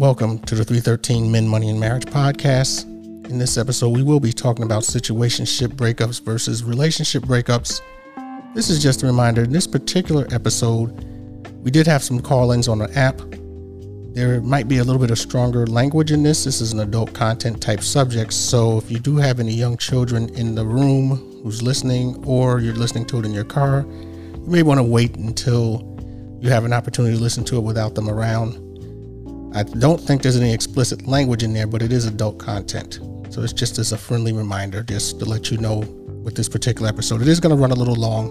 Welcome to the 313 Men, Money, and Marriage podcast. In this episode, we will be talking about situationship breakups versus relationship breakups. This is just a reminder in this particular episode, we did have some call ins on the app. There might be a little bit of stronger language in this. This is an adult content type subject. So if you do have any young children in the room who's listening, or you're listening to it in your car, you may want to wait until you have an opportunity to listen to it without them around. I don't think there's any explicit language in there, but it is adult content. So it's just as a friendly reminder, just to let you know with this particular episode. It is going to run a little long,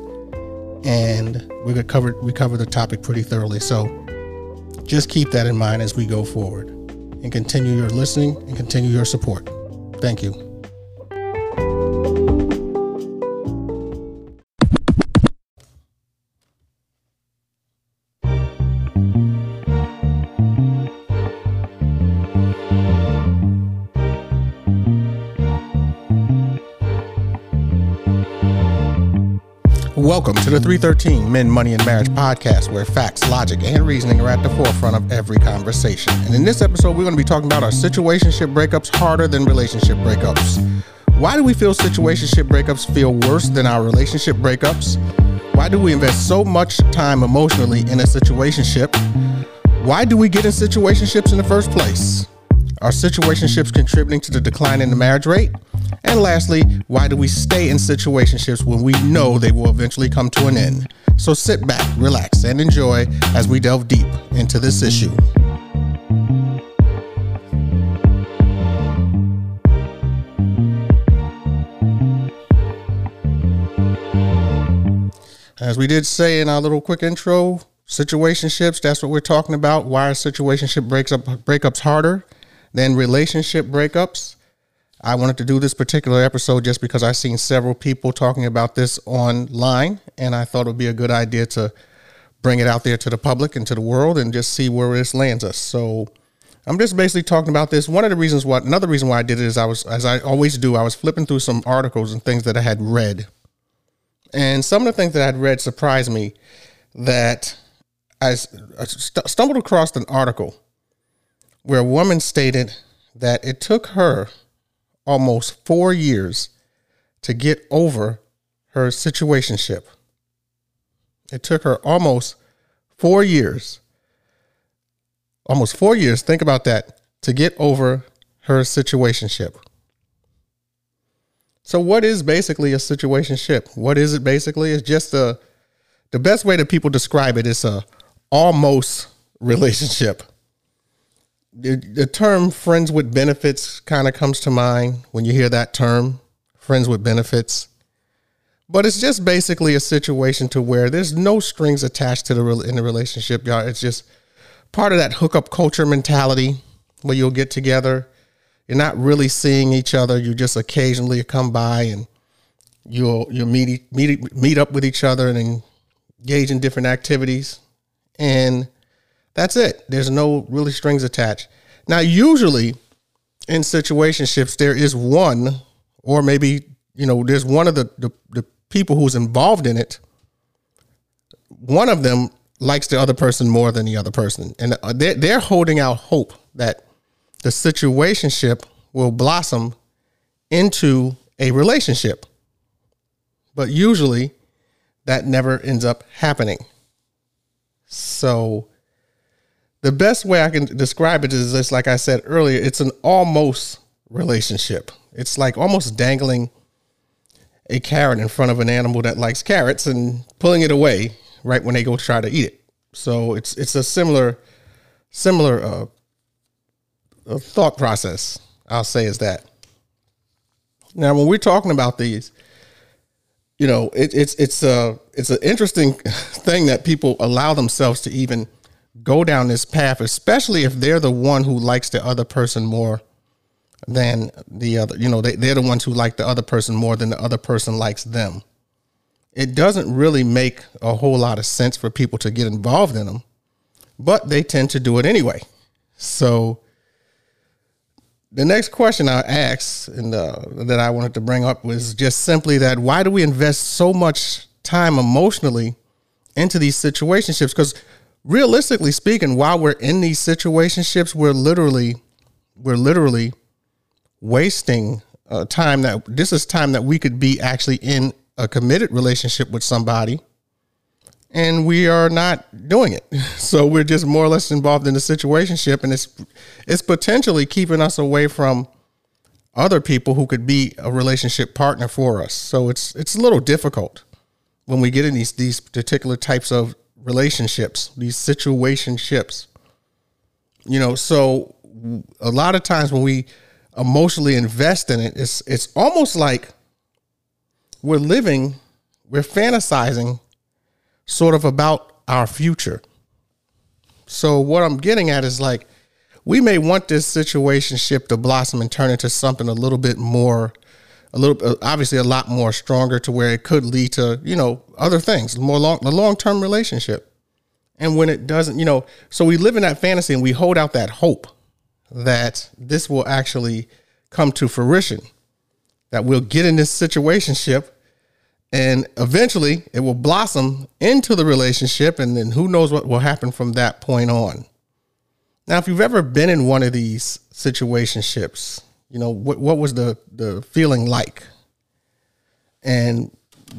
and we're going to cover we cover the topic pretty thoroughly. So just keep that in mind as we go forward, and continue your listening and continue your support. Thank you. Welcome to the 313 Men, Money, and Marriage podcast, where facts, logic, and reasoning are at the forefront of every conversation. And in this episode, we're going to be talking about our situationship breakups harder than relationship breakups. Why do we feel situationship breakups feel worse than our relationship breakups? Why do we invest so much time emotionally in a situationship? Why do we get in situationships in the first place? Are situationships contributing to the decline in the marriage rate? And lastly, why do we stay in situationships when we know they will eventually come to an end? So sit back, relax, and enjoy as we delve deep into this issue. As we did say in our little quick intro, situationships, that's what we're talking about. Why are situationship breaks up breakups harder than relationship breakups? I wanted to do this particular episode just because I've seen several people talking about this online, and I thought it would be a good idea to bring it out there to the public and to the world and just see where this lands us. So I'm just basically talking about this. One of the reasons why, another reason why I did it is I was, as I always do, I was flipping through some articles and things that I had read. And some of the things that I had read surprised me that I stumbled across an article where a woman stated that it took her almost four years to get over her situationship. It took her almost four years, almost four years, think about that, to get over her situationship. So, what is basically a situationship? What is it basically? It's just a, the best way that people describe it is a almost relationship the, the term friends with benefits kind of comes to mind when you hear that term friends with benefits. But it's just basically a situation to where there's no strings attached to the in the relationship y'all. It's just part of that hookup culture mentality where you'll get together. You're not really seeing each other. You just occasionally come by and you'll you'll meet meet meet up with each other and engage in different activities. And that's it. There's no really strings attached. Now, usually in situationships, there is one, or maybe, you know, there's one of the, the, the people who's involved in it. One of them likes the other person more than the other person. And uh, they're, they're holding out hope that the situationship will blossom into a relationship. But usually that never ends up happening. So the best way I can describe it is just like I said earlier, it's an almost relationship. It's like almost dangling a carrot in front of an animal that likes carrots and pulling it away right when they go try to eat it. So it's it's a similar similar uh, thought process. I'll say is that. Now, when we're talking about these, you know, it, it's it's a it's an interesting thing that people allow themselves to even go down this path, especially if they're the one who likes the other person more than the other. You know, they, they're the ones who like the other person more than the other person likes them. It doesn't really make a whole lot of sense for people to get involved in them, but they tend to do it anyway. So, the next question I asked and uh, that I wanted to bring up was just simply that why do we invest so much time emotionally into these situationships? Because realistically speaking, while we're in these situationships, we're literally we're literally wasting uh, time that this is time that we could be actually in a committed relationship with somebody and we are not doing it. So we're just more or less involved in the situationship and it's it's potentially keeping us away from other people who could be a relationship partner for us. So it's it's a little difficult when we get in these these particular types of relationships, these situationships. You know, so a lot of times when we emotionally invest in it, it's it's almost like we're living, we're fantasizing sort of about our future. So what I'm getting at is like we may want this situationship to blossom and turn into something a little bit more a little uh, obviously a lot more stronger to where it could lead to, you know, other things, more long a long-term relationship. And when it doesn't, you know, so we live in that fantasy and we hold out that hope that this will actually come to fruition. That we'll get in this situationship and eventually it will blossom into the relationship and then who knows what will happen from that point on now if you've ever been in one of these situationships you know what, what was the the feeling like and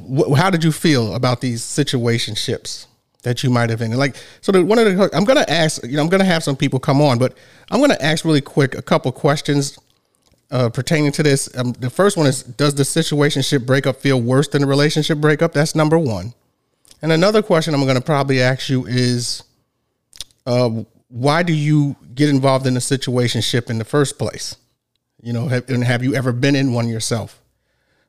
wh- how did you feel about these situationships that you might have in like so the, one of the i'm gonna ask you know i'm gonna have some people come on but i'm gonna ask really quick a couple questions uh, pertaining to this. Um, the first one is Does the situationship breakup feel worse than the relationship breakup? That's number one. And another question I'm going to probably ask you is uh, Why do you get involved in a situationship in the first place? You know, have, and have you ever been in one yourself?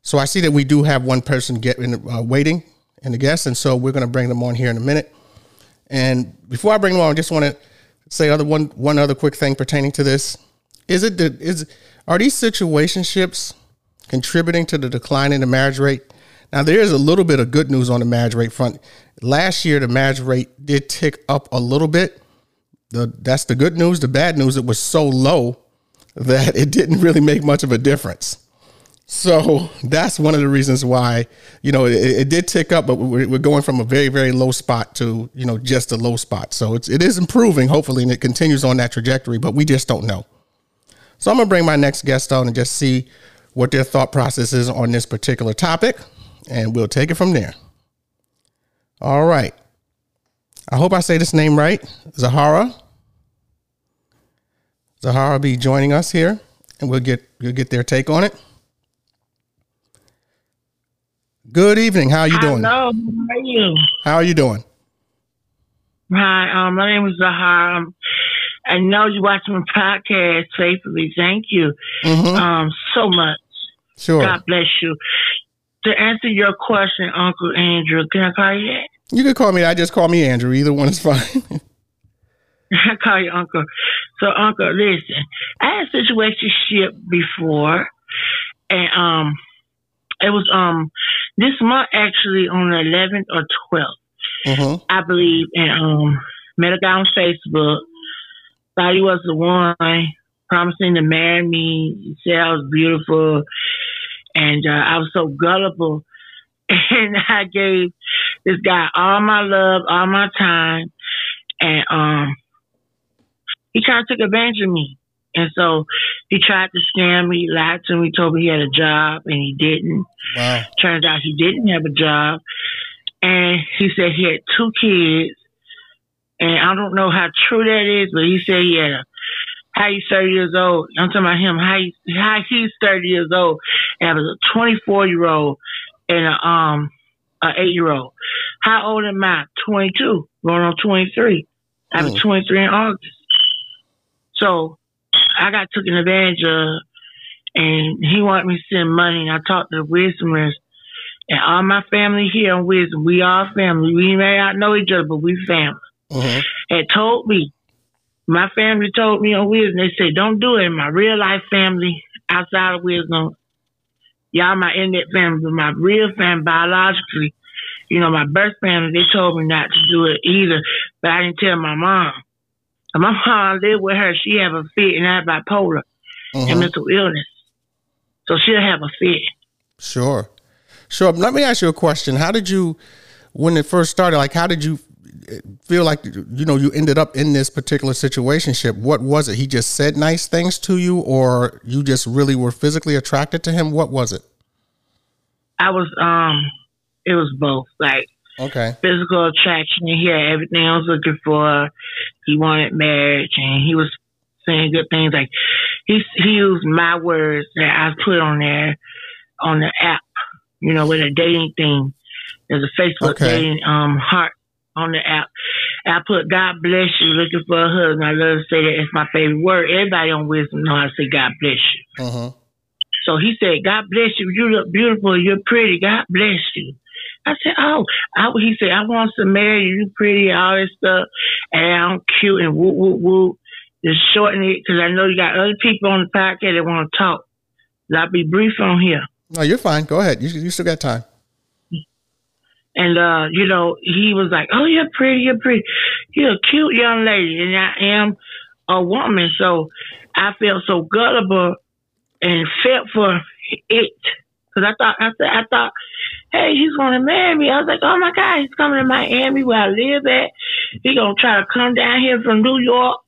So I see that we do have one person get in, uh, waiting in the guest, and so we're going to bring them on here in a minute. And before I bring them on, I just want to say other one one other quick thing pertaining to this. Is it is are these situationships contributing to the decline in the marriage rate? Now, there is a little bit of good news on the marriage rate front. Last year, the marriage rate did tick up a little bit. The, that's the good news. The bad news, it was so low that it didn't really make much of a difference. So that's one of the reasons why, you know, it, it did tick up, but we're, we're, going from a very, very low spot to, you know, just a low spot. So it's, it is improving, hopefully, and it continues on that trajectory, but we just don't know. So I'm going to bring my next guest on and just see what their thought process is on this particular topic, and we'll take it from there. All right. I hope I say this name right. Zahara. Zahara be joining us here, and we'll get we'll get their take on it. Good evening. How are you doing? Hello. How are you? How are you doing? Hi. Um, my name is Zahara. I know you watch my podcast faithfully. Thank you mm-hmm. um, so much. Sure. God bless you. To answer your question, Uncle Andrew, can I call you that? You can call me. I just call me Andrew. Either one is fine. I call you Uncle. So, Uncle, listen, I had a situation ship before, and um, it was um this month actually on the 11th or 12th, mm-hmm. I believe, and um met a guy on Facebook thought he was the one, promising to marry me. He said I was beautiful, and uh, I was so gullible. And I gave this guy all my love, all my time, and um, he tried to take advantage of me. And so he tried to scam me, lied to me, told me he had a job, and he didn't. Wow. Turns out he didn't have a job. And he said he had two kids and I don't know how true that is, but he said he had a how he's 30 years old. I'm talking about him, how, he, how he's 30 years old, and I was a 24 year old and a, um, a 8 year old. How old am I? 22, going on 23. I was 23 in August. So I got taken advantage of, and he wanted me to send money, and I talked to the Wisdomers. And all my family here in Wisdom, we all family. We may not know each other, but we family mm-hmm. had told me, my family told me on wisdom, they said, don't do it. My real life family outside of wisdom, y'all my internet family, but my real family biologically, you know, my birth family, they told me not to do it either, but I didn't tell my mom. My mom lived with her. She have a fit and I have bipolar mm-hmm. and mental illness. So she'll have a fit. Sure. Sure. Let me ask you a question. How did you, when it first started, like, how did you feel like you know you ended up in this particular situationship? What was it? He just said nice things to you, or you just really were physically attracted to him? What was it? I was um, it was both. Like Okay. physical attraction. He had everything I was looking for. He wanted marriage, and he was saying good things. Like he he used my words that I put on there on the app. You know, with a dating thing. There's a Facebook Okay. dating um heart on the app. I put God bless you, looking for a husband. I love to say that it's my favorite word. Everybody on wisdom know how to say God bless you. Uh-huh. So he said, God bless you. You look beautiful. You're pretty. God bless you. I said, oh, I, he said, I want to marry you. You pretty, all this stuff. And I'm cute and whoop, whoop, whoop. Just shorten it because I know you got other people on the podcast that want to talk. I'll be brief on here. No, you're fine. Go ahead. You you still got time. And, uh, you know, he was like, oh, you're pretty, you're pretty. You're a cute young lady. And I am a woman. So I felt so gullible and felt for it. Cause I thought, I said, I thought, hey, he's going to marry me. I was like, oh my God, he's coming to Miami where I live at. He going to try to come down here from New York.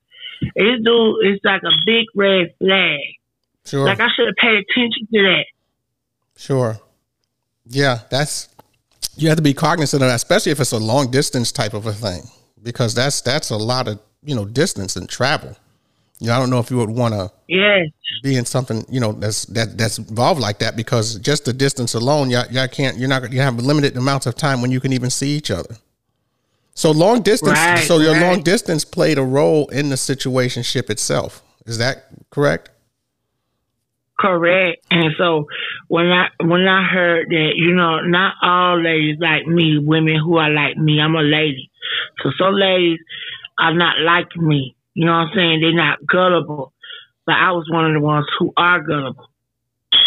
This dude is like a big red flag. Sure. Like I should have paid attention to that. Sure. Yeah, that's you have to be cognizant of that, especially if it's a long distance type of a thing, because that's that's a lot of you know distance and travel. You know, I don't know if you would want to Yes. be in something you know that's that that's involved like that because just the distance alone, y'all, y'all can't. You're not. You have limited amounts of time when you can even see each other. So long distance. Right, so your right. long distance played a role in the situationship itself. Is that correct? Correct. And so when I when I heard that, you know, not all ladies like me, women who are like me, I'm a lady. So some ladies are not like me. You know what I'm saying? They're not gullible. But I was one of the ones who are gullible.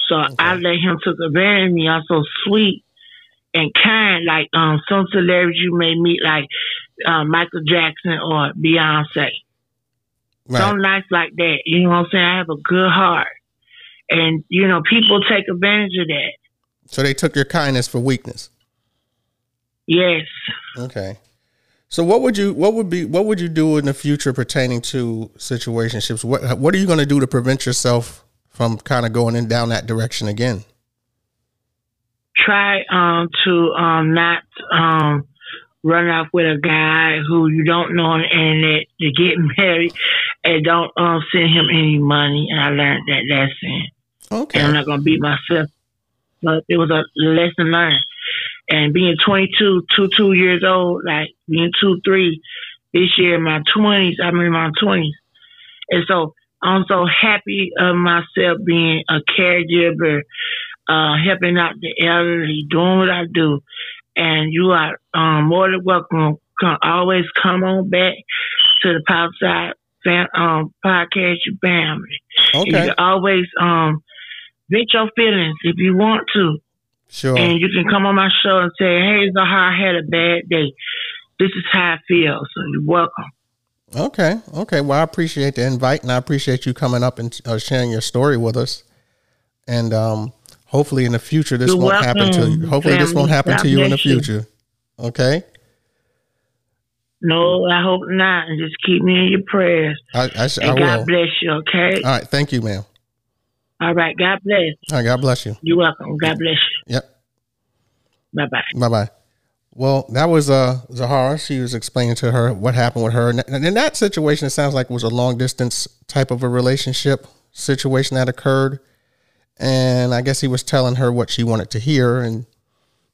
So I let him took advantage of me. I'm so sweet and kind, like um some celebrities you may meet like um, Michael Jackson or Beyonce. So nice like that. You know what I'm saying? I have a good heart. And, you know, people take advantage of that. So they took your kindness for weakness. Yes. Okay. So what would you what would be what would you do in the future pertaining to situationships? What what are you going to do to prevent yourself from kind of going in down that direction again? Try um to um not um run off with a guy who you don't know on the internet to get married and don't um send him any money. And I learned that lesson. Okay. And I'm not gonna beat myself. But it was a lesson learned. And being 22, two, two years old, like being two, three, this year in my 20s, I'm in my 20s. And so I'm so happy of myself being a caregiver, uh, helping out the elderly, doing what I do. And you are um, more than welcome. Come, always come on back to the Pop Side fam, um, podcast, family. And You Okay. can always um, vent your feelings if you want to. Sure. And you can come on my show and say, hey, Zahar, I had a bad day. This is how I feel. So you're welcome. Okay. Okay. Well, I appreciate the invite and I appreciate you coming up and uh, sharing your story with us. And um hopefully in the future this You're won't happen to you. welcome, Hopefully this won't happen God to you in the you. future. Okay? No, I hope not. And just keep me in your prayers. I I, sh- I God will. bless you, okay? All right. Thank you, ma'am. All right. God bless. All right. God bless you. You're welcome. God bless you. Yep. Bye bye. Bye bye. Well, that was uh Zahara. She was explaining to her what happened with her, and in that situation, it sounds like it was a long distance type of a relationship situation that occurred. And I guess he was telling her what she wanted to hear, and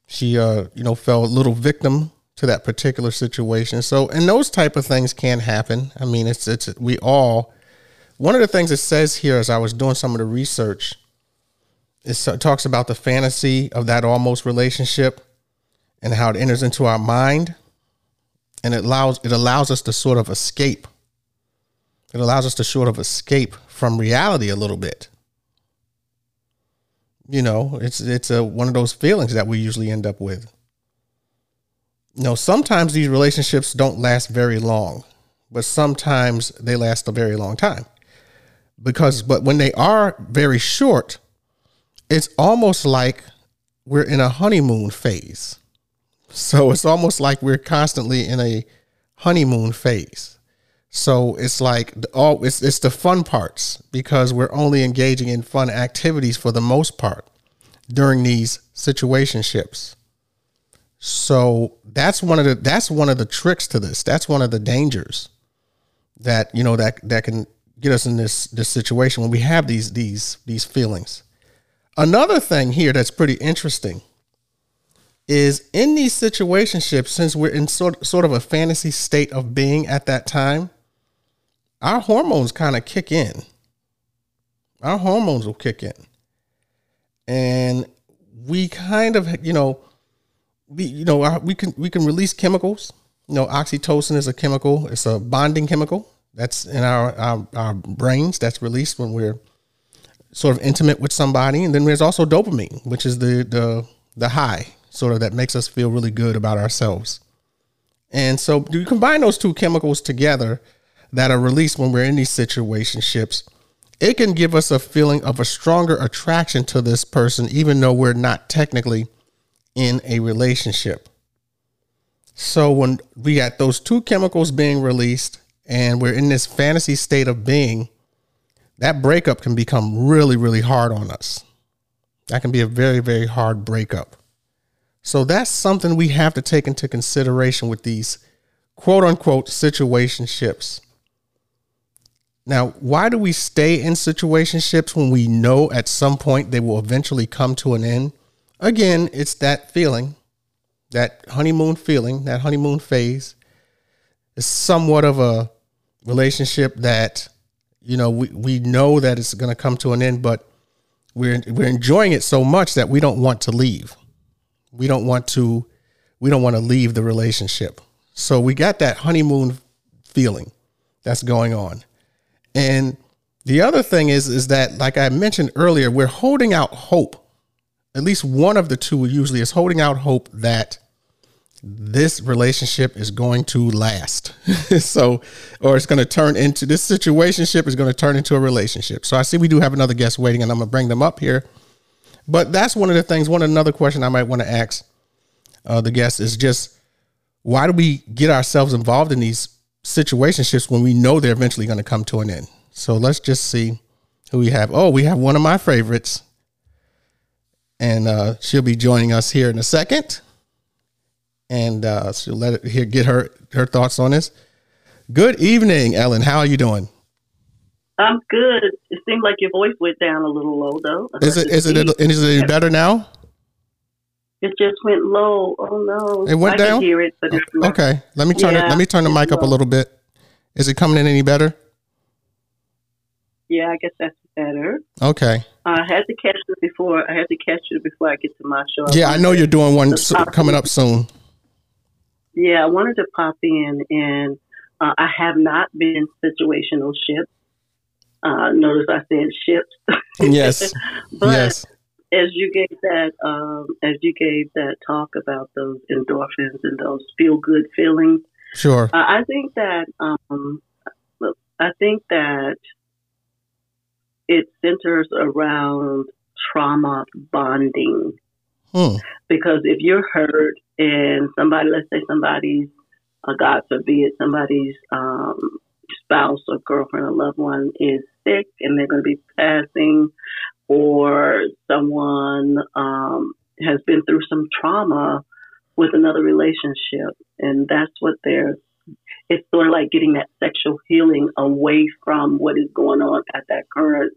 she, uh, you know, fell a little victim to that particular situation. So, and those type of things can happen. I mean, it's it's we all. One of the things it says here, as I was doing some of the research, it talks about the fantasy of that almost relationship and how it enters into our mind. And it allows it allows us to sort of escape. It allows us to sort of escape from reality a little bit. You know it's it's a, one of those feelings that we usually end up with. You know sometimes these relationships don't last very long but sometimes they last a very long time because but when they are very short it's almost like we're in a honeymoon phase so it's almost like we're constantly in a honeymoon phase. So it's like all it's it's the fun parts because we're only engaging in fun activities for the most part during these situationships. So that's one of the that's one of the tricks to this. That's one of the dangers that you know that that can get us in this this situation when we have these these these feelings. Another thing here that's pretty interesting is in these situationships, since we're in sort, sort of a fantasy state of being at that time, our hormones kind of kick in. Our hormones will kick in. And we kind of, you know, we, you know, we can we can release chemicals. You know, oxytocin is a chemical. It's a bonding chemical that's in our, our, our brains. That's released when we're sort of intimate with somebody. And then there's also dopamine, which is the the the high sort of that makes us feel really good about ourselves. And so do you combine those two chemicals together that are released when we're in these situationships, it can give us a feeling of a stronger attraction to this person, even though we're not technically in a relationship. So when we got those two chemicals being released and we're in this fantasy state of being, that breakup can become really, really hard on us. That can be a very, very hard breakup. So that's something we have to take into consideration with these quote unquote situationships. Now, why do we stay in situationships when we know at some point they will eventually come to an end? Again, it's that feeling, that honeymoon feeling, that honeymoon phase. It's somewhat of a relationship that, you know, we, we know that it's going to come to an end, but we're, we're enjoying it so much that we don't want to leave we don't want to we don't want to leave the relationship. So we got that honeymoon feeling that's going on. And the other thing is is that like I mentioned earlier, we're holding out hope. At least one of the two usually is holding out hope that this relationship is going to last. so, or it's going to turn into this situationship is going to turn into a relationship. So I see we do have another guest waiting and I'm going to bring them up here. But that's one of the things. One another question I might want to ask uh, the guest is just why do we get ourselves involved in these situationships when we know they're eventually going to come to an end? So let's just see who we have. Oh, we have one of my favorites, and uh, she'll be joining us here in a second, and uh, she'll let it here get her her thoughts on this. Good evening, Ellen. How are you doing? I'm good. It seems like your voice went down a little low, though. Is it is it is it better now? It just went low. Oh no! It went I down. hear it, but okay. Let me turn yeah, it. Let me turn the mic low. up a little bit. Is it coming in any better? Yeah, I guess that's better. Okay. I had to catch it before. I had to catch it before I get to my show. Yeah, I know you're doing one coming up soon. Yeah, I wanted to pop in, and uh, I have not been situational ship. Uh, notice I said ships. yes. but yes. as you gave that, um, as you gave that talk about those endorphins and those feel good feelings, sure. Uh, I think that um, I think that it centers around trauma bonding. Hmm. Because if you're hurt and somebody, let's say somebody's, uh, God forbid, somebody's um, spouse or girlfriend or loved one is sick and they're going to be passing, or someone um, has been through some trauma with another relationship, and that's what they're. It's sort of like getting that sexual healing away from what is going on at that current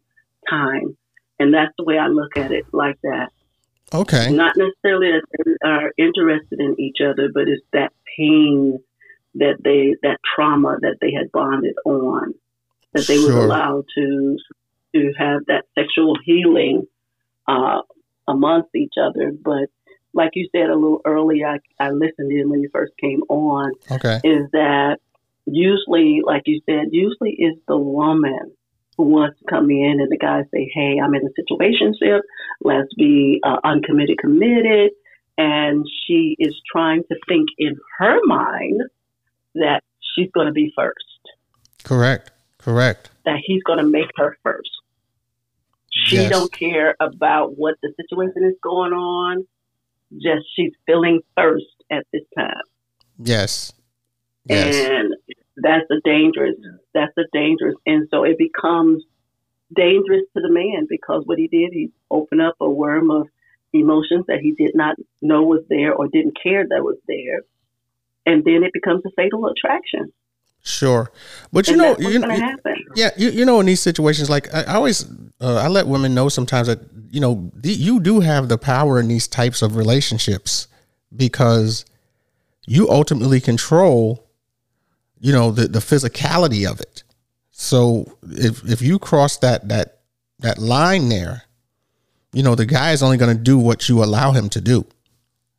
time, and that's the way I look at it, like that. Okay. Not necessarily that they are interested in each other, but it's that pain that they that trauma that they had bonded on that they sure. was allowed to to have that sexual healing uh, amongst each other. But like you said a little earlier, I, I listened in when you first came on. Okay, is that usually, like you said, usually is the woman who wants to come in and the guy say, "Hey, I'm in a situation. Let's be uh, uncommitted, committed." And she is trying to think in her mind that she's going to be first. Correct. Correct. That he's going to make her first. She yes. don't care about what the situation is going on. Just she's feeling first at this time. Yes. yes. and that's a dangerous. That's a dangerous, and so it becomes dangerous to the man because what he did, he opened up a worm of emotions that he did not know was there or didn't care that was there, and then it becomes a fatal attraction. Sure, but you know, you, you yeah, you, you know, in these situations, like I, I always, uh, I let women know sometimes that you know the, you do have the power in these types of relationships because you ultimately control, you know, the the physicality of it. So if if you cross that that that line there, you know, the guy is only going to do what you allow him to do.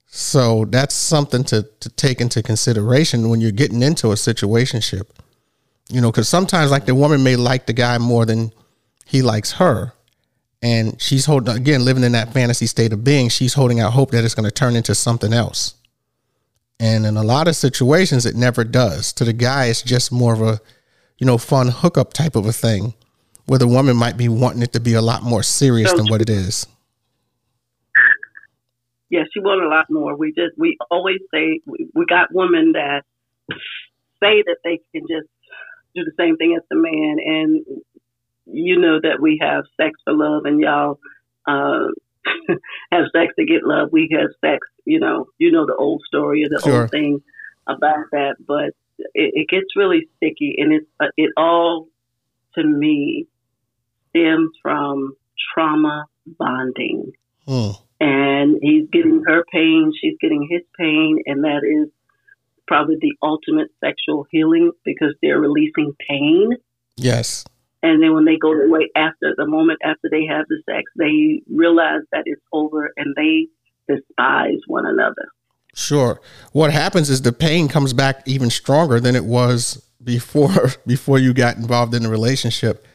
So that's something to, to take into consideration when you're getting into a situationship. You know, because sometimes like the woman may like the guy more than he likes her. And she's holding again, living in that fantasy state of being, she's holding out hope that it's going to turn into something else. And in a lot of situations, it never does. To the guy, it's just more of a, you know, fun hookup type of a thing, where the woman might be wanting it to be a lot more serious than what it is yeah, she wanted a lot more. We just we always say we, we got women that say that they can just do the same thing as the man, and you know that we have sex for love, and y'all uh, have sex to get love. We have sex, you know, you know the old story or the sure. old thing about that, but it, it gets really sticky, and it's uh, it all to me stems from trauma bonding. Hmm and he's getting her pain, she's getting his pain, and that is probably the ultimate sexual healing because they're releasing pain. Yes. And then when they go away after the moment after they have the sex, they realize that it's over and they despise one another. Sure. What happens is the pain comes back even stronger than it was before before you got involved in the relationship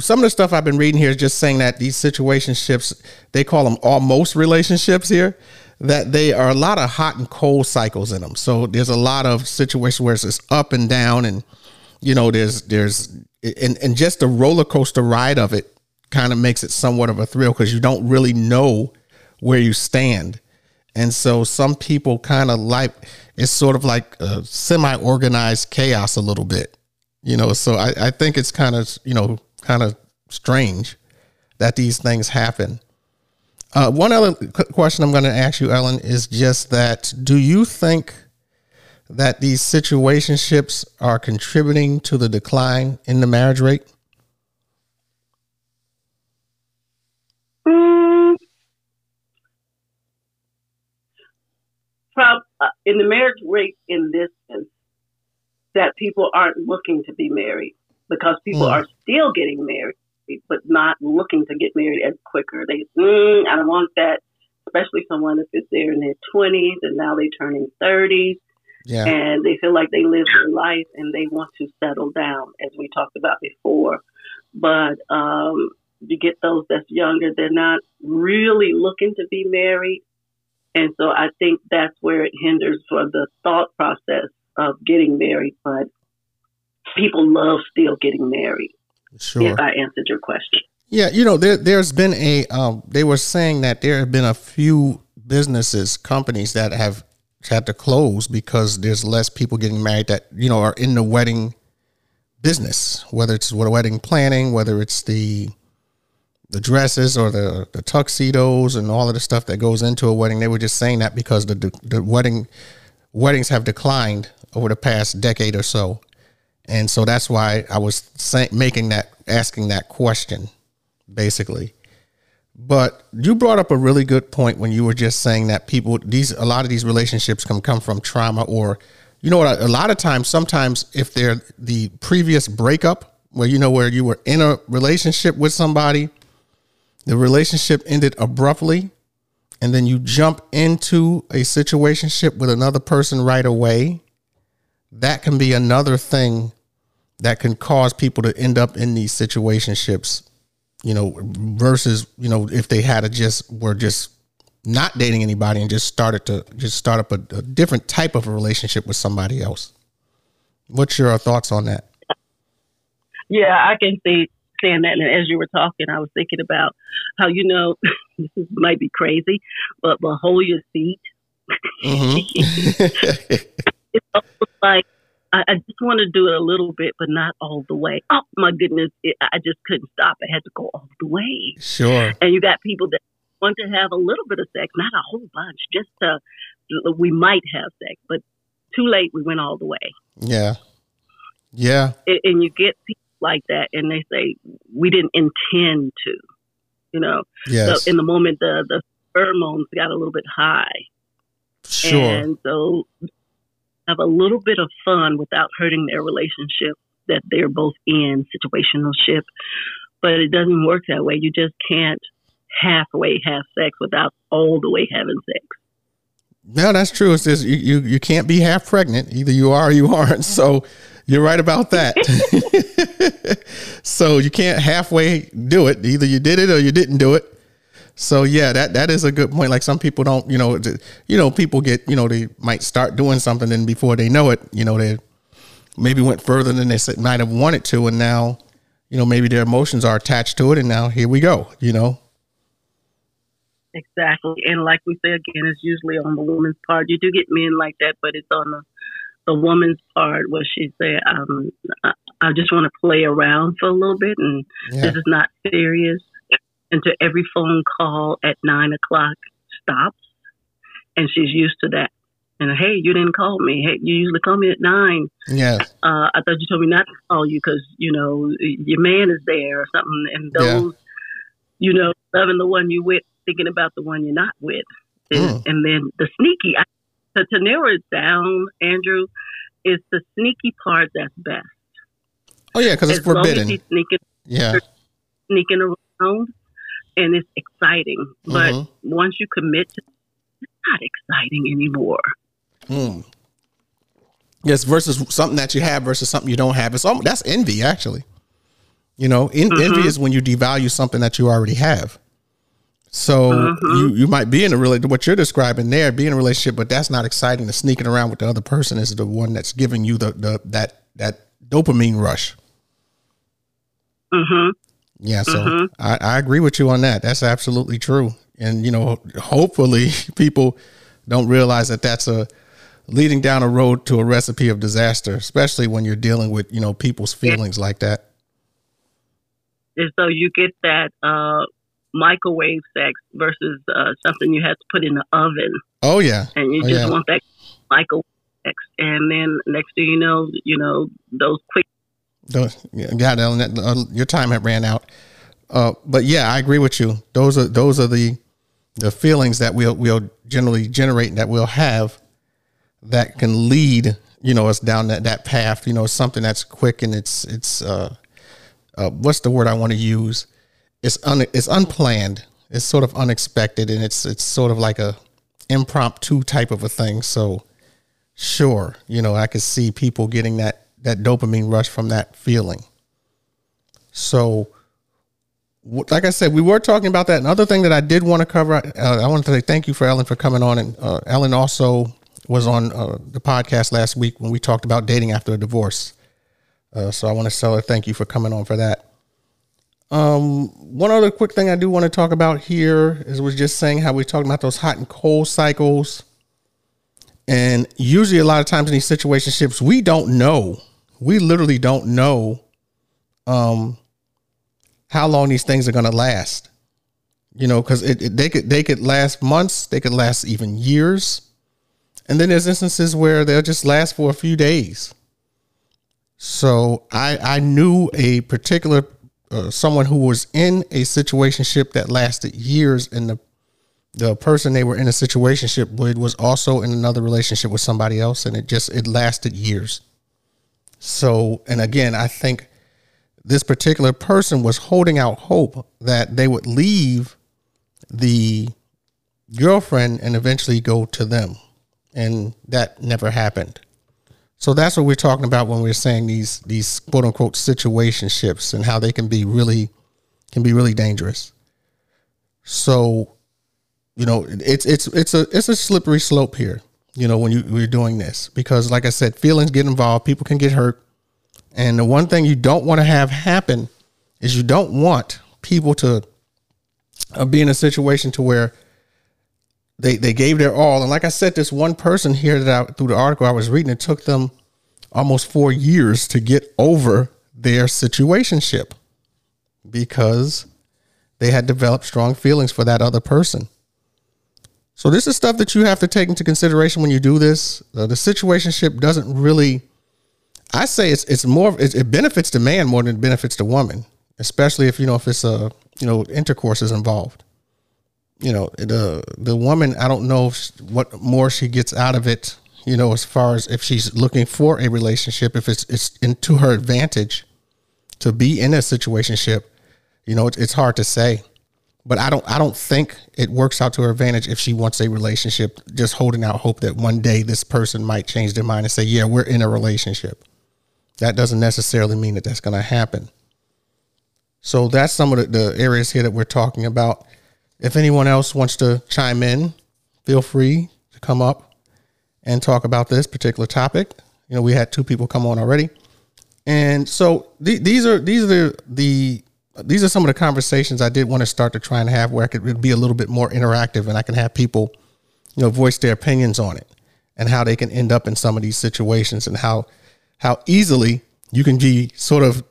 some of the stuff I've been reading here is just saying that these situationships, they call them almost relationships here, that they are a lot of hot and cold cycles in them. So there's a lot of situations where it's up and down and you know there's there's and, and just the roller coaster ride of it kind of makes it somewhat of a thrill because you don't really know where you stand. And so some people kind of like it's sort of like a semi-organized chaos a little bit. You know, so I, I think it's kind of, you know, kind of strange that these things happen. Uh, one other question I'm going to ask you, Ellen, is just that do you think that these situationships are contributing to the decline in the marriage rate? Mm, prob- uh, in the marriage rate in this sense, that people aren't looking to be married because people mm. are still getting married, but not looking to get married as quicker. They, mm, I don't want that, especially someone if it's there in their 20s and now they're turning 30s. Yeah. And they feel like they live their life and they want to settle down, as we talked about before. But um, you get those that's younger, they're not really looking to be married. And so I think that's where it hinders for the thought process of getting married. But people love still getting married. Sure. If I answered your question. Yeah, you know, there there's been a um, they were saying that there have been a few businesses, companies that have had to close because there's less people getting married that, you know, are in the wedding business, whether it's wedding planning, whether it's the the dresses or the, the tuxedos and all of the stuff that goes into a wedding. They were just saying that because the the wedding weddings have declined over the past decade or so. And so that's why I was saying, making that, asking that question, basically. But you brought up a really good point when you were just saying that people, these, a lot of these relationships can come from trauma or, you know what, a lot of times, sometimes if they're the previous breakup, where, you know, where you were in a relationship with somebody, the relationship ended abruptly, and then you jump into a situationship with another person right away that can be another thing that can cause people to end up in these situationships, you know, versus, you know, if they had a just were just not dating anybody and just started to just start up a, a different type of a relationship with somebody else. What's your thoughts on that? Yeah, I can see saying that. And as you were talking, I was thinking about how you know this might be crazy, but but hold your seat. Mm-hmm. it's almost like I, I just want to do it a little bit, but not all the way. Oh my goodness, it, I just couldn't stop. I had to go all the way. Sure. And you got people that want to have a little bit of sex, not a whole bunch, just to we might have sex, but too late. We went all the way. Yeah. Yeah. And, and you get people like that, and they say we didn't intend to. You know. Yes. So in the moment, the the pheromones got a little bit high. Sure. And so have a little bit of fun without hurting their relationship that they're both in situational ship. But it doesn't work that way. You just can't halfway have sex without all the way having sex. No, that's true. It's just you, you, you can't be half pregnant. Either you are or you aren't. So you're right about that. so you can't halfway do it. Either you did it or you didn't do it. So yeah, that that is a good point. Like some people don't, you know, you know, people get, you know, they might start doing something and before they know it, you know, they maybe went further than they might have wanted to, and now, you know, maybe their emotions are attached to it, and now here we go, you know. Exactly, and like we say again, it's usually on the woman's part. You do get men like that, but it's on the the woman's part where she say, um, I, I just want to play around for a little bit, and yeah. this is not serious until every phone call at nine o'clock stops. And she's used to that. And hey, you didn't call me. Hey, you usually call me at nine. Yeah. Uh, I thought you told me not to call you because you know your man is there or something. And those, yeah. you know, loving the one you with, thinking about the one you're not with, and, mm. and then the sneaky. To, to narrow it down, Andrew, is the sneaky part that's best. Oh yeah, because it's forbidden. sneaking, yeah, sneaking around and it's exciting. But mm-hmm. once you commit to it's not exciting anymore. Mm. Yes, versus something that you have versus something you don't have. It's almost, that's envy, actually. You know, in, mm-hmm. envy is when you devalue something that you already have. So mm-hmm. you you might be in a relationship. What you're describing there, be in a relationship, but that's not exciting. The sneaking around with the other person is the one that's giving you the, the that that dopamine rush. Mm-hmm. Yeah, so mm-hmm. I, I agree with you on that. That's absolutely true. And you know, hopefully people don't realize that that's a leading down a road to a recipe of disaster, especially when you're dealing with you know people's feelings like that. And so you get that uh, microwave sex versus uh, something you have to put in the oven. Oh yeah, and you oh, just yeah. want that microwave sex, and then next thing you know, you know those quick yeah, uh, your time had ran out. Uh, but yeah, I agree with you. Those are those are the the feelings that we'll we'll generally generate that we'll have that can lead you know us down that that path. You know, something that's quick and it's it's uh, uh what's the word I want to use? It's un it's unplanned. It's sort of unexpected and it's it's sort of like a impromptu type of a thing. So sure, you know, I could see people getting that that dopamine rush from that feeling. So, like I said, we were talking about that. Another thing that I did want to cover, uh, I want to say thank you for Ellen for coming on. And uh, Ellen also was on uh, the podcast last week when we talked about dating after a divorce. Uh, so I want to her thank you for coming on for that. Um, one other quick thing I do want to talk about here is was just saying how we talking about those hot and cold cycles. And usually, a lot of times in these situationships, we don't know we literally don't know um, how long these things are going to last. You know, because it, it, they could they could last months, they could last even years, and then there's instances where they'll just last for a few days. So I I knew a particular uh, someone who was in a situationship that lasted years, and the the person they were in a situationship with was also in another relationship with somebody else, and it just it lasted years. So, and again, I think this particular person was holding out hope that they would leave the girlfriend and eventually go to them. And that never happened. So that's what we're talking about when we're saying these these quote unquote situationships and how they can be really can be really dangerous. So, you know, it's it's it's a it's a slippery slope here you know, when you, you're doing this. Because, like I said, feelings get involved, people can get hurt. And the one thing you don't want to have happen is you don't want people to uh, be in a situation to where they, they gave their all. And like I said, this one person here that I, through the article I was reading, it took them almost four years to get over their situationship because they had developed strong feelings for that other person. So this is stuff that you have to take into consideration when you do this. Uh, the situationship doesn't really. I say it's it's more it, it benefits the man more than it benefits the woman, especially if you know if it's a you know intercourse is involved. You know the the woman. I don't know what more she gets out of it. You know, as far as if she's looking for a relationship, if it's it's into her advantage to be in a situationship. You know, it's, it's hard to say but I don't I don't think it works out to her advantage if she wants a relationship, just holding out hope that one day this person might change their mind and say, "Yeah, we're in a relationship." That doesn't necessarily mean that that's going to happen. So that's some of the, the areas here that we're talking about. If anyone else wants to chime in, feel free to come up and talk about this particular topic. You know, we had two people come on already, and so th- these are these are the, the these are some of the conversations I did want to start to try and have where I could be a little bit more interactive and I can have people, you know, voice their opinions on it and how they can end up in some of these situations and how how easily you can be sort of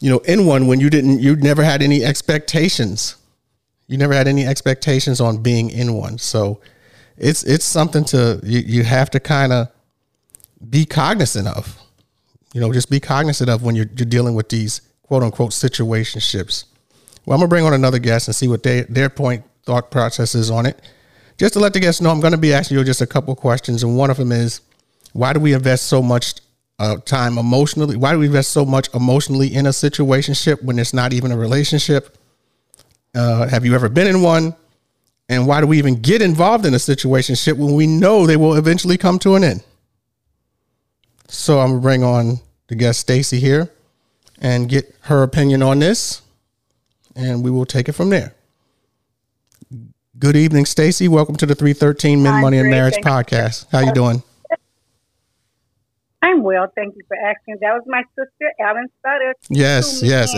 you know in one when you didn't you never had any expectations. You never had any expectations on being in one. So it's it's something to you, you have to kind of be cognizant of you know just be cognizant of when you're, you're dealing with these quote unquote situationships. Well, I'm gonna bring on another guest and see what they, their point thought process is on it. Just to let the guests know, I'm to be asking you just a couple questions, and one of them is, why do we invest so much uh, time emotionally? Why do we invest so much emotionally in a situationship when it's not even a relationship? Uh, have you ever been in one? And why do we even get involved in a situationship when we know they will eventually come to an end? So I'm gonna bring on the guest Stacy here and get her opinion on this, and we will take it from there. Good evening, Stacy. Welcome to the 313 Men, Money, and Marriage Thank podcast. You. How you doing? I'm well. Thank you for asking. That was my sister, Ellen Sutter. Yes, yes.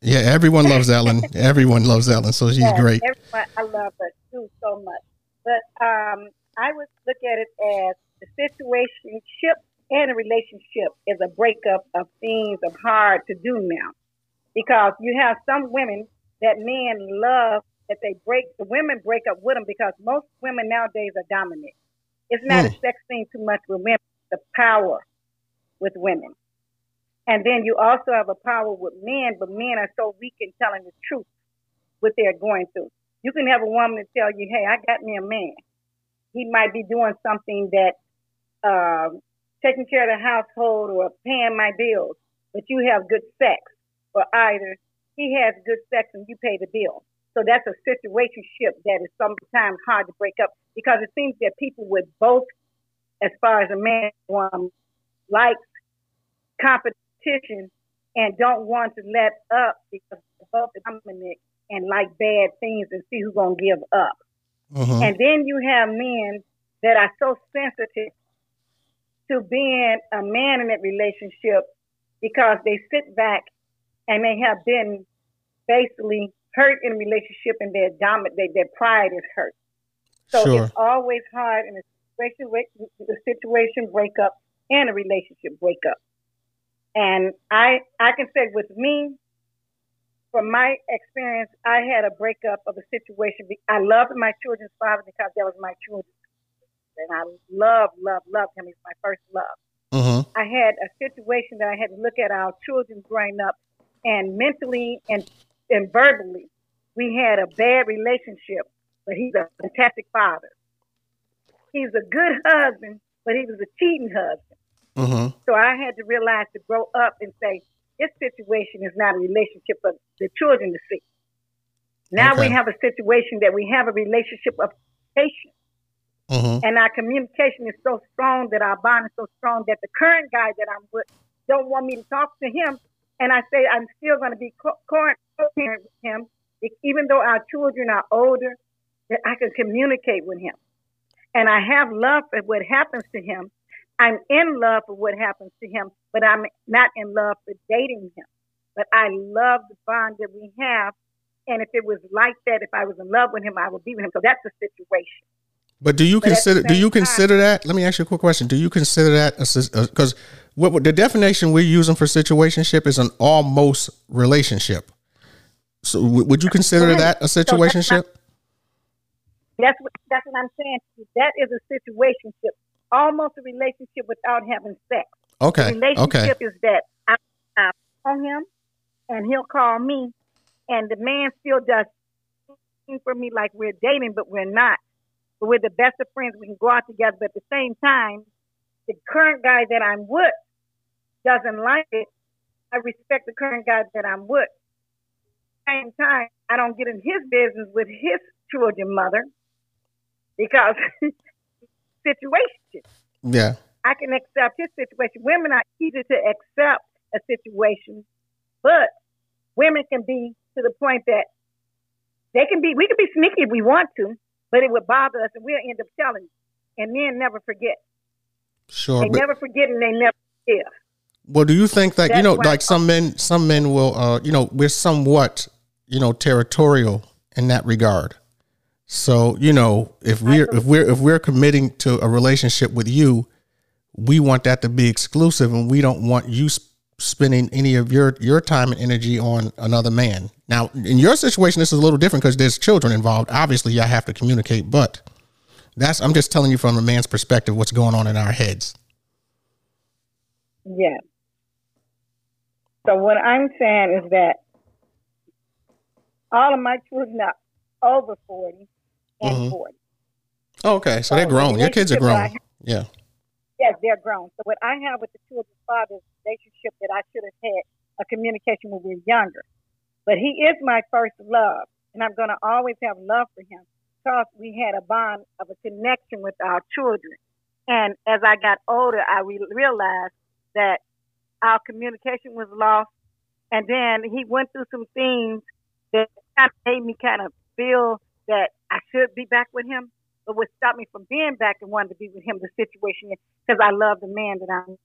Yeah, everyone loves Ellen. everyone loves Ellen, so she's yes, great. Everyone, I love her too so much. But um, I would look at it as the situation ship and a relationship is a breakup of things of hard to do now. Because you have some women that men love that they break, the women break up with them because most women nowadays are dominant. It's not mm. a sex thing too much with women, the power with women. And then you also have a power with men, but men are so weak in telling the truth what they're going through. You can have a woman to tell you, hey, I got me a man. He might be doing something that uh, taking care of the household or paying my bills, but you have good sex, or either he has good sex and you pay the bill. So that's a situationship that is sometimes hard to break up because it seems that people with both, as far as a man one likes competition and don't want to let up because both dominant and like bad things and see who's gonna give up. Uh-huh. And then you have men that are so sensitive to being a man in that relationship because they sit back and they have been basically hurt in a relationship and their dominant their, their pride is hurt. So sure. it's always hard in a situation the situation breakup and a relationship breakup. And I I can say with me, from my experience, I had a breakup of a situation. I loved my children's father because that was my children's and I love, love, love him. He's my first love. Mm-hmm. I had a situation that I had to look at our children growing up, and mentally and and verbally, we had a bad relationship. But he's a fantastic father. He's a good husband, but he was a cheating husband. Mm-hmm. So I had to realize to grow up and say, this situation is not a relationship for the children to see. Now okay. we have a situation that we have a relationship of patience. Mm-hmm. And our communication is so strong that our bond is so strong that the current guy that I'm with don't want me to talk to him. And I say I'm still going to be co-parent with him, even though our children are older, that I can communicate with him. And I have love for what happens to him. I'm in love for what happens to him, but I'm not in love for dating him. But I love the bond that we have. And if it was like that, if I was in love with him, I would be with him. So that's the situation. But do you but consider do you consider time, that? Let me ask you a quick question. Do you consider that because what, what the definition we're using for situationship is an almost relationship. So would you consider that a situationship? So that's what that's what I'm saying. That is a situationship, almost a relationship without having sex. Okay. The relationship okay. is that I, I call him, and he'll call me, and the man still does for me like we're dating, but we're not. But we're the best of friends. We can go out together, but at the same time, the current guy that I'm with doesn't like it. I respect the current guy that I'm with. At the same time, I don't get in his business with his children mother because situation. Yeah. I can accept his situation. Women are easy to accept a situation, but women can be to the point that they can be, we can be sneaky if we want to, but it would bother us and we'll end up telling. And men never forget. Sure. They never forget and they never forgive. Well, do you think that, That's you know, like some men, some men will, uh, you know, we're somewhat, you know, territorial in that regard. So, you know, if we're, if we're, if we're committing to a relationship with you, we want that to be exclusive and we don't want you sp- spending any of your your time and energy on another man. Now, in your situation this is a little different because there's children involved. Obviously, I have to communicate, but that's I'm just telling you from a man's perspective what's going on in our heads. Yeah. So what I'm saying is that all of my children are over 40 and mm-hmm. 40. Oh, okay. So, so they're grown. Your kids are grown. yeah. Yes, they're grown. So what I have with the children's father is a relationship that I should have had a communication when we were younger. But he is my first love, and I'm going to always have love for him because we had a bond of a connection with our children. And as I got older, I re- realized that our communication was lost. And then he went through some things that kind of made me kind of feel that I should be back with him. But what stopped me from being back and wanting to be with him, the situation is because I love the man that I'm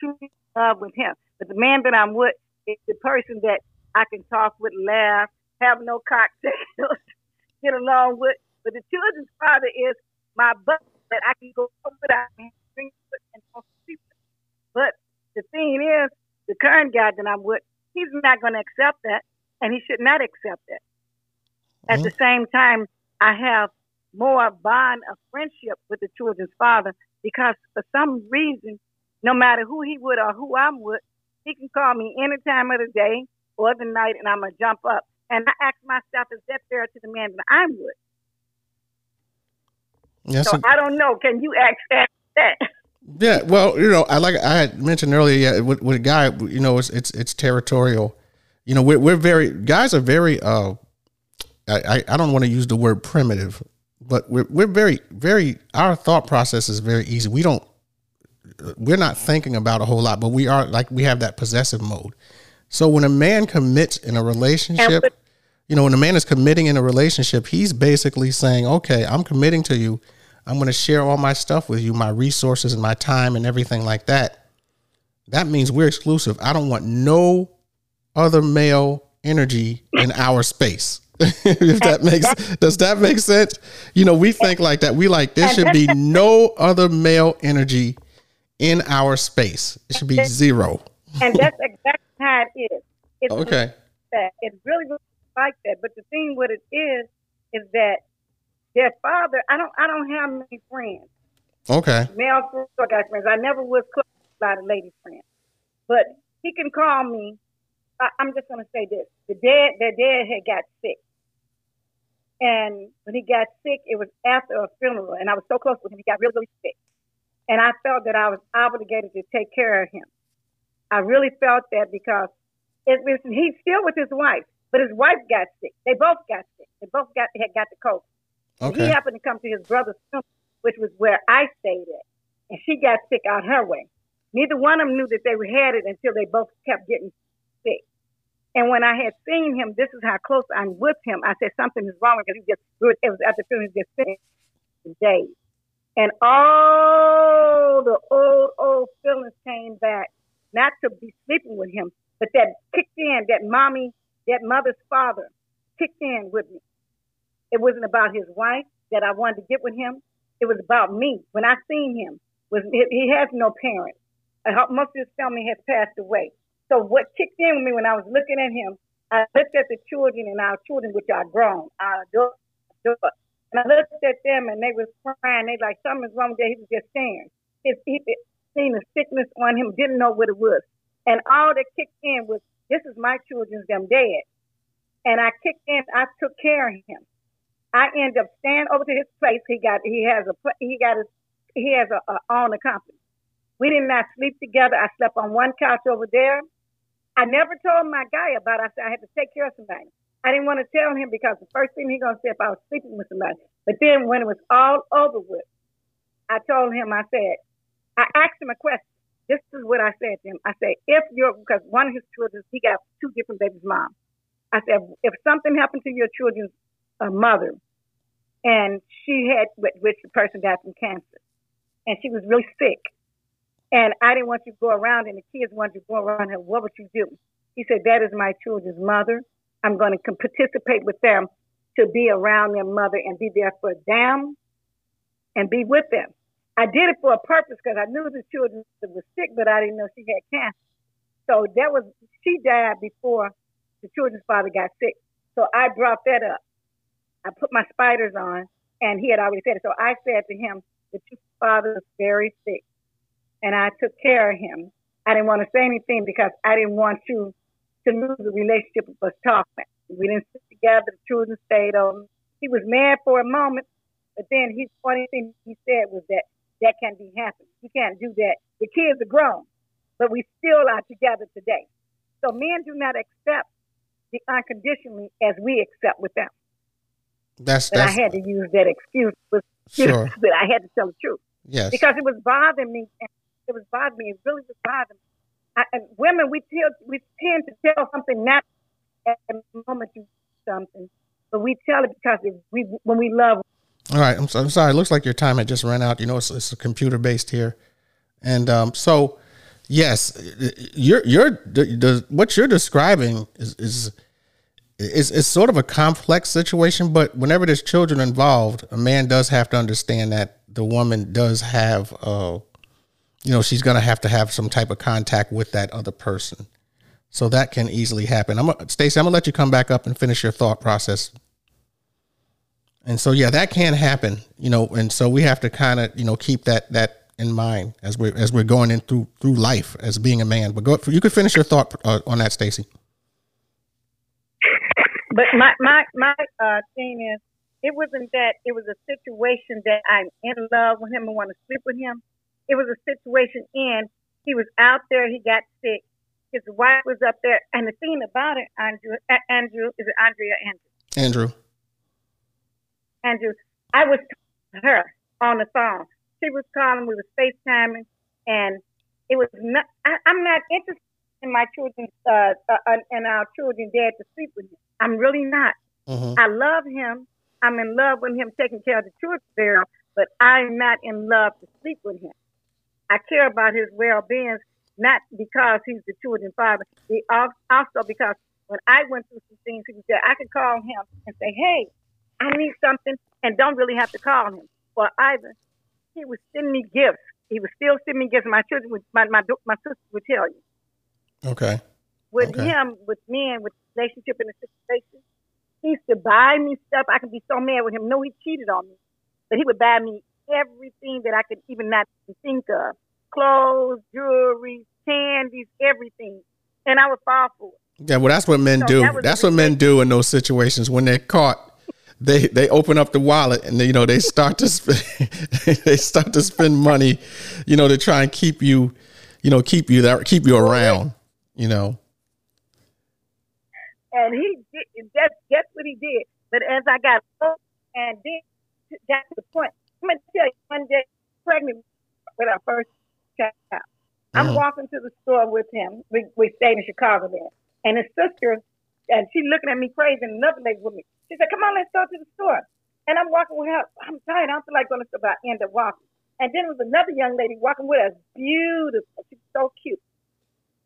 truly in love with him. But the man that I'm with is the person that I can talk with, laugh, have no cocktails, get along with. But the children's father is my butt that I can go without him, and sleep But the thing is, the current guy that I'm with, he's not going to accept that, and he should not accept that. At mm-hmm. the same time, I have more bond of friendship with the children's father because for some reason, no matter who he would or who I'm with, he can call me any time of the day or the night and I'm going to jump up. And I ask myself, is that fair to the man that I'm with? Yes, so I don't know. Can you ask that? Yeah, well, you know, I like I had mentioned earlier, yeah, with, with a guy, you know, it's it's it's territorial. You know, we're we're very guys are very. uh I I don't want to use the word primitive, but we're we're very very our thought process is very easy. We don't we're not thinking about a whole lot, but we are like we have that possessive mode. So when a man commits in a relationship, you know, when a man is committing in a relationship, he's basically saying, "Okay, I'm committing to you. I'm going to share all my stuff with you, my resources and my time and everything like that." That means we're exclusive. I don't want no other male energy in our space. if that makes does that make sense? You know, we think like that. We like there should be no other male energy in our space. It should be zero. and that's exactly how it is. It's oh, okay. That it's really, really like that. But the thing with it is, is that their father. I don't. I don't have many friends. Okay. Male friends or guy friends. I never was close to a lot of lady friends, but he can call me. I, I'm just gonna say this: the dad, their dad had got sick, and when he got sick, it was after a funeral, and I was so close with him. He got really, really sick. And I felt that I was obligated to take care of him. I really felt that because it was, he's still with his wife, but his wife got sick. They both got sick. They both got had got the cold. Okay. He happened to come to his brother's funeral, which was where I stayed at, and she got sick out her way. Neither one of them knew that they had it until they both kept getting sick. And when I had seen him, this is how close I'm with him. I said something is wrong because he just it was after feeling just sick days. And all the old, old feelings came back, not to be sleeping with him, but that kicked in, that mommy, that mother's father kicked in with me. It wasn't about his wife. that I wanted to get with him. It was about me. When I seen him, was he has no parents. Uh, most of his family has passed away. So what kicked in with me when I was looking at him, I looked at the children and our children, which are grown, our and I looked at them and they was crying. They like something's wrong with that. He was just he seen a sickness on him, didn't know what it was, and all that kicked in was, "This is my children's them dead." And I kicked in. I took care of him. I end up staying over to his place. He got he has a he got his he has a, a own company. We did not sleep together. I slept on one couch over there. I never told my guy about it. I said I had to take care of somebody. I didn't want to tell him because the first thing he gonna say if I was sleeping with somebody. But then when it was all over with, I told him, I said, I asked him a question. This is what I said to him. I said, if you're because one of his children, he got two different babies' mom. I said, if something happened to your children's uh, mother, and she had, which the person died from cancer, and she was really sick, and I didn't want you to go around, and the kids wanted you to go around her. What would you do? He said, That is my children's mother. I'm going to participate with them to be around their mother and be there for them and be with them. I did it for a purpose because I knew the children were sick, but I didn't know she had cancer. So that was, she died before the children's father got sick. So I brought that up. I put my spiders on, and he had already said it. So I said to him, the father is very sick and I took care of him. I didn't want to say anything because I didn't want you to lose the relationship of us talking. We didn't sit together. The children stayed on. He was mad for a moment, but then he funny thing he said was that that can't be happening. You can't do that. The kids are grown, but we still are together today. So men do not accept the unconditionally as we accept with them. That's, that's I had to use that excuse, but sure. that I had to tell the truth. Yes. Because it was bothering me, and it was bothering me. It really was bothering me. I, and women, we tell, we tend to tell something not at the moment you something, but we tell it because we when we love. All right, I'm, I'm sorry. It looks like your time had just run out. You know, it's, it's computer based here, and um, so yes, you're you're the, the, what you're describing is is is sort of a complex situation. But whenever there's children involved, a man does have to understand that the woman does have uh you know, she's going to have to have some type of contact with that other person. So that can easily happen. I'm Stacy, I'm going to let you come back up and finish your thought process. And so yeah, that can happen, you know, and so we have to kind of, you know, keep that that in mind as we're as we're going in through through life as being a man. But go you could finish your thought uh, on that, Stacy. But my my my uh, thing is, it wasn't that it was a situation that I'm in love with him and want to sleep with him it was a situation in he was out there, he got sick. His wife was up there, and the thing about it, Andrew, Andrew, is it Andrea Andrew? Andrew. Andrew, I was her on the phone. She was calling, we was FaceTiming, and it was not. I, am not interested in my children uh, uh, and our children dad to sleep with him. I'm really not. Mm-hmm. I love him. I'm in love with him taking care of the children there, but I'm not in love to sleep with him. I care about his well being, not because he's the children's father, also because when I went through some things, he said I could call him and say, "Hey, I need something," and don't really have to call him. Or either he would send me gifts. He would still send me gifts. My children, would, my my my sister would tell you. Okay. With okay. him, with men, with relationship in the situation, he used to buy me stuff. I could be so mad with him. No, he cheated on me, but he would buy me everything that I could even not think of clothes, jewelry, candies, everything. And I would fall for it. Yeah, well, that's what men so do. That that's what men do in those situations when they're caught. They they open up the wallet and they, you know they start to spend, they start to spend money, you know, to try and keep you, you know, keep you there, keep you around, you know. And he did. That's that's what he did. But as I got old, and then that's the point. I'm gonna tell you one day, pregnant with our first child. I'm uh-huh. walking to the store with him. We we stayed in Chicago then, and his sister, and she looking at me crazy, and another lady with me. She said, "Come on, let's go to the store." And I'm walking with her. I'm tired. I don't feel like going to the store. But I end up walking. And then there was another young lady walking with us, beautiful. She's so cute.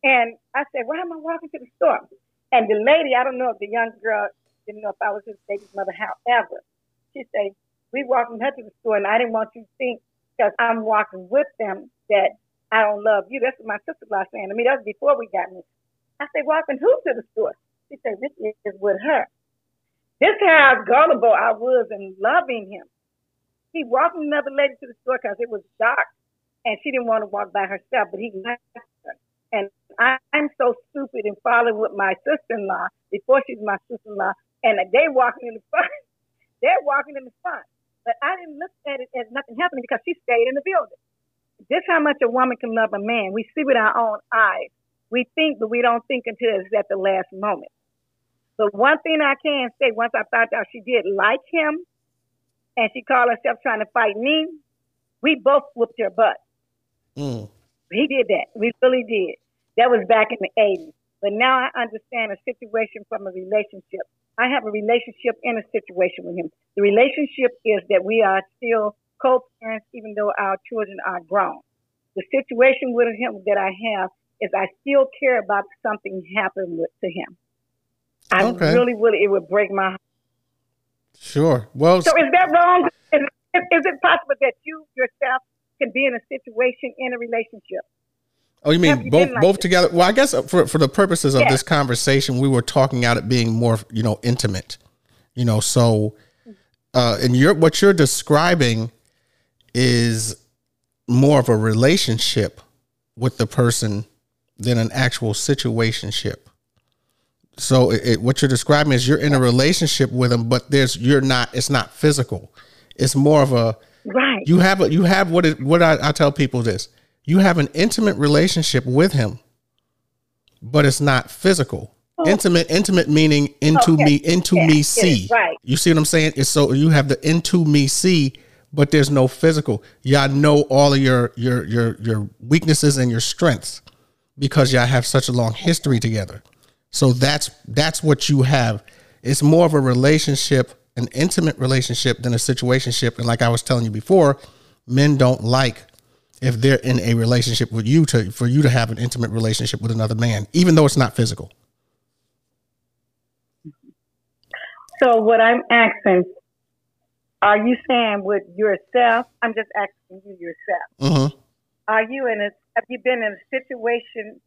And I said, "Why am I walking to the store?" And the lady, I don't know if the young girl didn't know if I was his baby's mother. However, she said, we walking her to the store, and I didn't want you to think because I'm walking with them that I don't love you. That's what my sister-in-law saying to me. That was before we got married. I said, walking who to the store? She said, this is with her. This how gullible I was in loving him. He walked another lady to the store because it was dark and she didn't want to walk by herself, but he left her. And I'm so stupid in following with my sister-in-law before she's my sister-in-law, and they walking in the front. They're walking in the front. But I didn't look at it as nothing happening because she stayed in the building. This how much a woman can love a man. We see with our own eyes. We think, but we don't think until it's at the last moment. But one thing I can say, once I found out she did like him, and she called herself trying to fight me, we both whooped her butt. Mm. He did that. We really did. That was back in the 80s. But now I understand a situation from a relationship. I have a relationship in a situation with him. The relationship is that we are still co-parents, even though our children are grown. The situation with him that I have is I still care about something happened with, to him. I okay. really, really, it would break my heart. Sure. Well, so is that wrong? Is, is it possible that you yourself can be in a situation in a relationship? Oh, you mean both like both this? together? Well, I guess for for the purposes of this conversation, we were talking out it being more, you know, intimate. You know, so uh and you're what you're describing is more of a relationship with the person than an actual situationship. So it, it, what you're describing is you're in a relationship with them, but there's you're not. It's not physical. It's more of a right. You have a you have what it, what I, I tell people this. You have an intimate relationship with him, but it's not physical. Oh. Intimate, intimate meaning into okay. me, into yeah, me see. Right. You see what I'm saying? It's so you have the into me see, but there's no physical. Y'all know all of your your your your weaknesses and your strengths because y'all have such a long history together. So that's that's what you have. It's more of a relationship, an intimate relationship than a situationship. And like I was telling you before, men don't like if they're in a relationship with you to for you to have an intimate relationship with another man, even though it's not physical. So what I'm asking, are you saying with yourself? I'm just asking you yourself. Mm-hmm. Are you in a? Have you been in a situation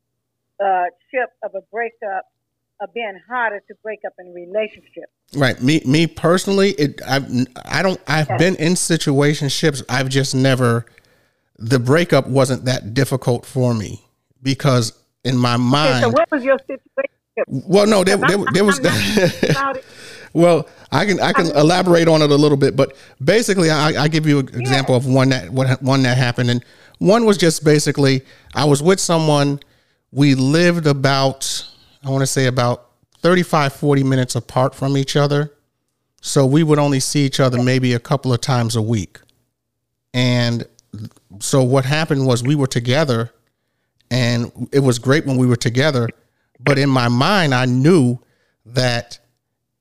uh, ship of a breakup of being harder to break up in a relationship. Right. Me me personally, it I've I don't I've okay. been in situationships. I've just never the breakup wasn't that difficult for me because in my mind. Okay, so what was your situation? Well, no, there, there, there was. well, I can I can elaborate on it a little bit, but basically, I, I give you an example yeah. of one that what one that happened, and one was just basically I was with someone we lived about, I want to say about 35, 40 minutes apart from each other. So we would only see each other maybe a couple of times a week. And so what happened was we were together and it was great when we were together. But in my mind, I knew that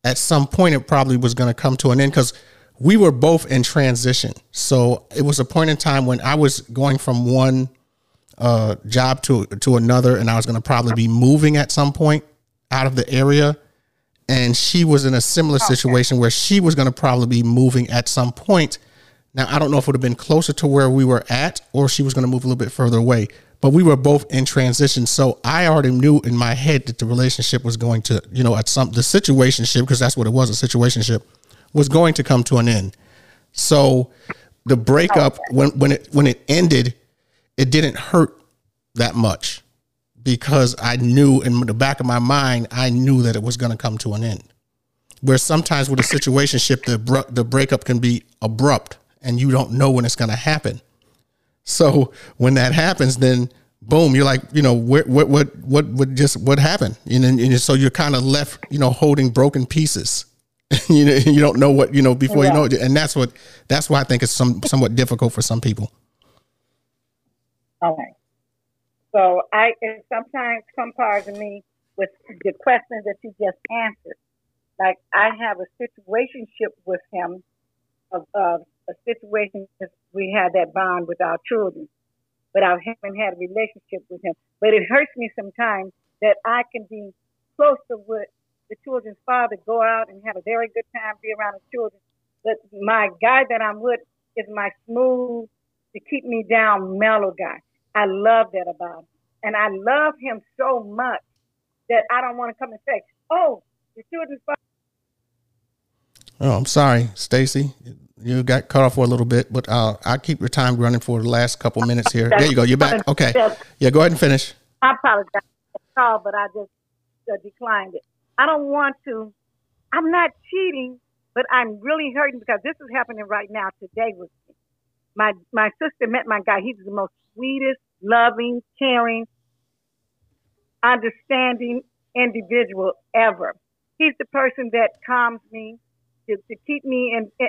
at some point it probably was going to come to an end because we were both in transition. So it was a point in time when I was going from one uh, job to to another, and I was going to probably be moving at some point out of the area. And she was in a similar okay. situation where she was going to probably be moving at some point. Now I don't know if it would have been closer to where we were at, or she was going to move a little bit further away. But we were both in transition, so I already knew in my head that the relationship was going to, you know, at some the situationship because that's what it was, a situationship was going to come to an end. So the breakup when when it when it ended, it didn't hurt that much because I knew in the back of my mind, I knew that it was going to come to an end. Where sometimes with a situationship, the the breakup can be abrupt, and you don't know when it's going to happen. So when that happens, then boom, you're like, you know, what what what what what just what happened? And, then, and so you're kind of left, you know, holding broken pieces. you know, you don't know what you know before yeah. you know it, and that's what that's why I think it's some somewhat difficult for some people. Okay. So I and sometimes some parts of me with the questions that you just answered. Like I have a situationship with him of, of a situation we had that bond with our children, but I haven't had a relationship with him. But it hurts me sometimes that I can be close to what the children's father, go out and have a very good time, be around the children, But my guy that I'm with is my smooth, to keep me down, mellow guy. I love that about him. And I love him so much that I don't want to come and say, oh, the children's Oh, I'm sorry, Stacy. You got cut off for a little bit, but uh, I'll keep your time running for the last couple minutes here. There you go. You're back. Okay. Yeah, go ahead and finish. I apologize call, but I just uh, declined it. I don't want to. I'm not cheating, but I'm really hurting because this is happening right now today with me. My my sister met my guy. He's the most sweetest, loving, caring, understanding individual ever. He's the person that calms me to, to keep me in, in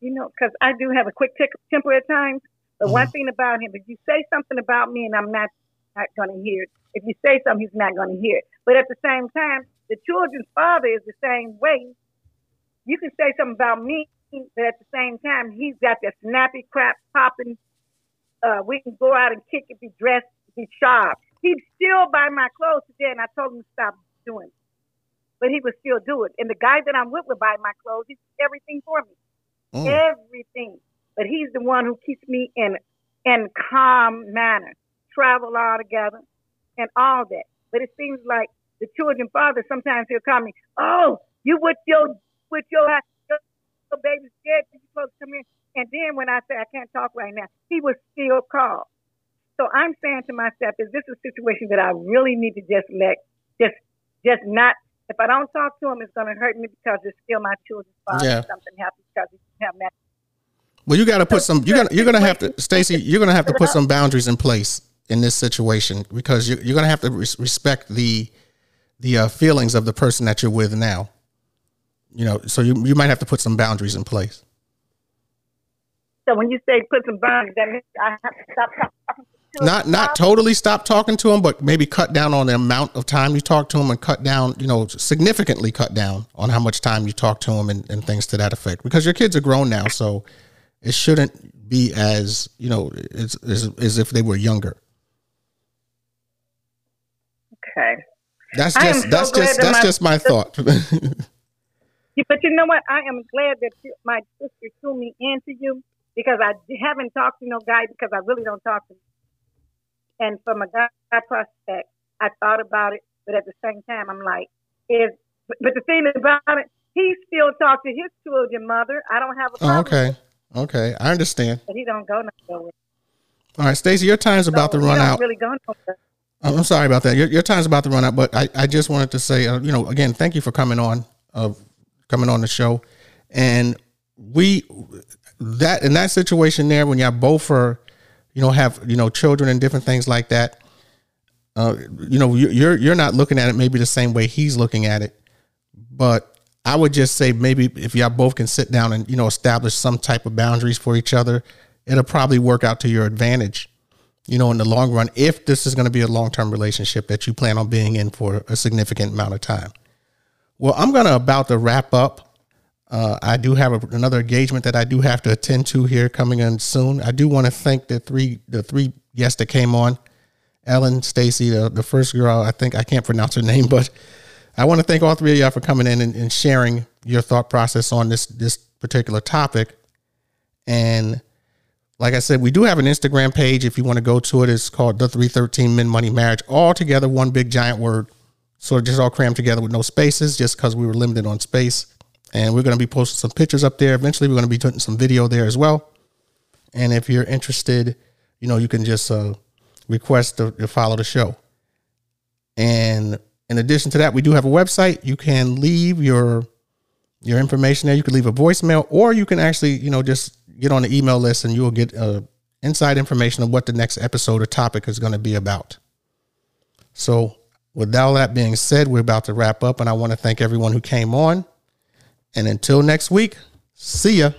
you know, because I do have a quick temper at times. But mm-hmm. one thing about him, if you say something about me and I'm not not going to hear it, if you say something, he's not going to hear it. But at the same time, the children's father is the same way. You can say something about me, but at the same time, he's got that snappy crap popping. Uh, we can go out and kick it, be dressed, be sharp. He'd still buy my clothes today, and I told him to stop doing it. But he would still do it. And the guy that I'm with would buy my clothes. He everything for me. Mm. Everything. But he's the one who keeps me in in calm manner. Travel all together and all that. But it seems like the children father sometimes he'll call me, Oh, you with your with your, your, your baby scared you supposed to come here. And then when I say I can't talk right now, he was still call. So I'm saying to myself, is this a situation that I really need to just let just just not if I don't talk to him it's gonna hurt me because it's still my children's father yeah. something happens because he have that well, you got to put some. You got. You're gonna have to, Stacy. You're gonna have to put some boundaries in place in this situation because you're, you're going to have to res- respect the the uh, feelings of the person that you're with now. You know, so you you might have to put some boundaries in place. So when you say put some boundaries, that means I have to stop talking. To not not totally stop talking to him, but maybe cut down on the amount of time you talk to him, and cut down, you know, significantly cut down on how much time you talk to him, and, and things to that effect. Because your kids are grown now, so it shouldn't be as you know as, as, as if they were younger. Okay. That's just so that's just that's just my thought. but you know what? I am glad that you, my sister threw me into you because I haven't talked to no guy because I really don't talk to him. And from a guy prospect, I thought about it, but at the same time, I'm like, is but the thing about it, he still talks to his children mother. I don't have a problem. Oh, okay, okay, I understand. But he don't go nowhere. All right, Stacy, your time's about so to run out. Really go nowhere. I'm sorry about that. Your, your time's about to run out, but I, I just wanted to say, uh, you know, again, thank you for coming on, uh, coming on the show, and we that in that situation there when y'all both are, you know, have you know children and different things like that. Uh, you know, you're you're not looking at it maybe the same way he's looking at it, but I would just say maybe if y'all both can sit down and you know establish some type of boundaries for each other, it'll probably work out to your advantage you know, in the long run, if this is going to be a long term relationship that you plan on being in for a significant amount of time. Well, I'm going to about to wrap up. Uh, I do have a, another engagement that I do have to attend to here coming in soon. I do want to thank the three the three guests that came on, Ellen, Stacy, the, the first girl. I think I can't pronounce her name, but I want to thank all three of y'all for coming in and, and sharing your thought process on this this particular topic. And like I said, we do have an Instagram page. If you want to go to it, it's called the 313 Men Money Marriage. All together, one big giant word. Sort of just all crammed together with no spaces, just because we were limited on space. And we're going to be posting some pictures up there. Eventually, we're going to be putting some video there as well. And if you're interested, you know, you can just uh, request to, to follow the show. And in addition to that, we do have a website. You can leave your your information there. You can leave a voicemail, or you can actually, you know, just get on the email list and you will get uh, inside information of what the next episode or topic is going to be about. So, with all that being said, we're about to wrap up, and I want to thank everyone who came on. And until next week, see ya.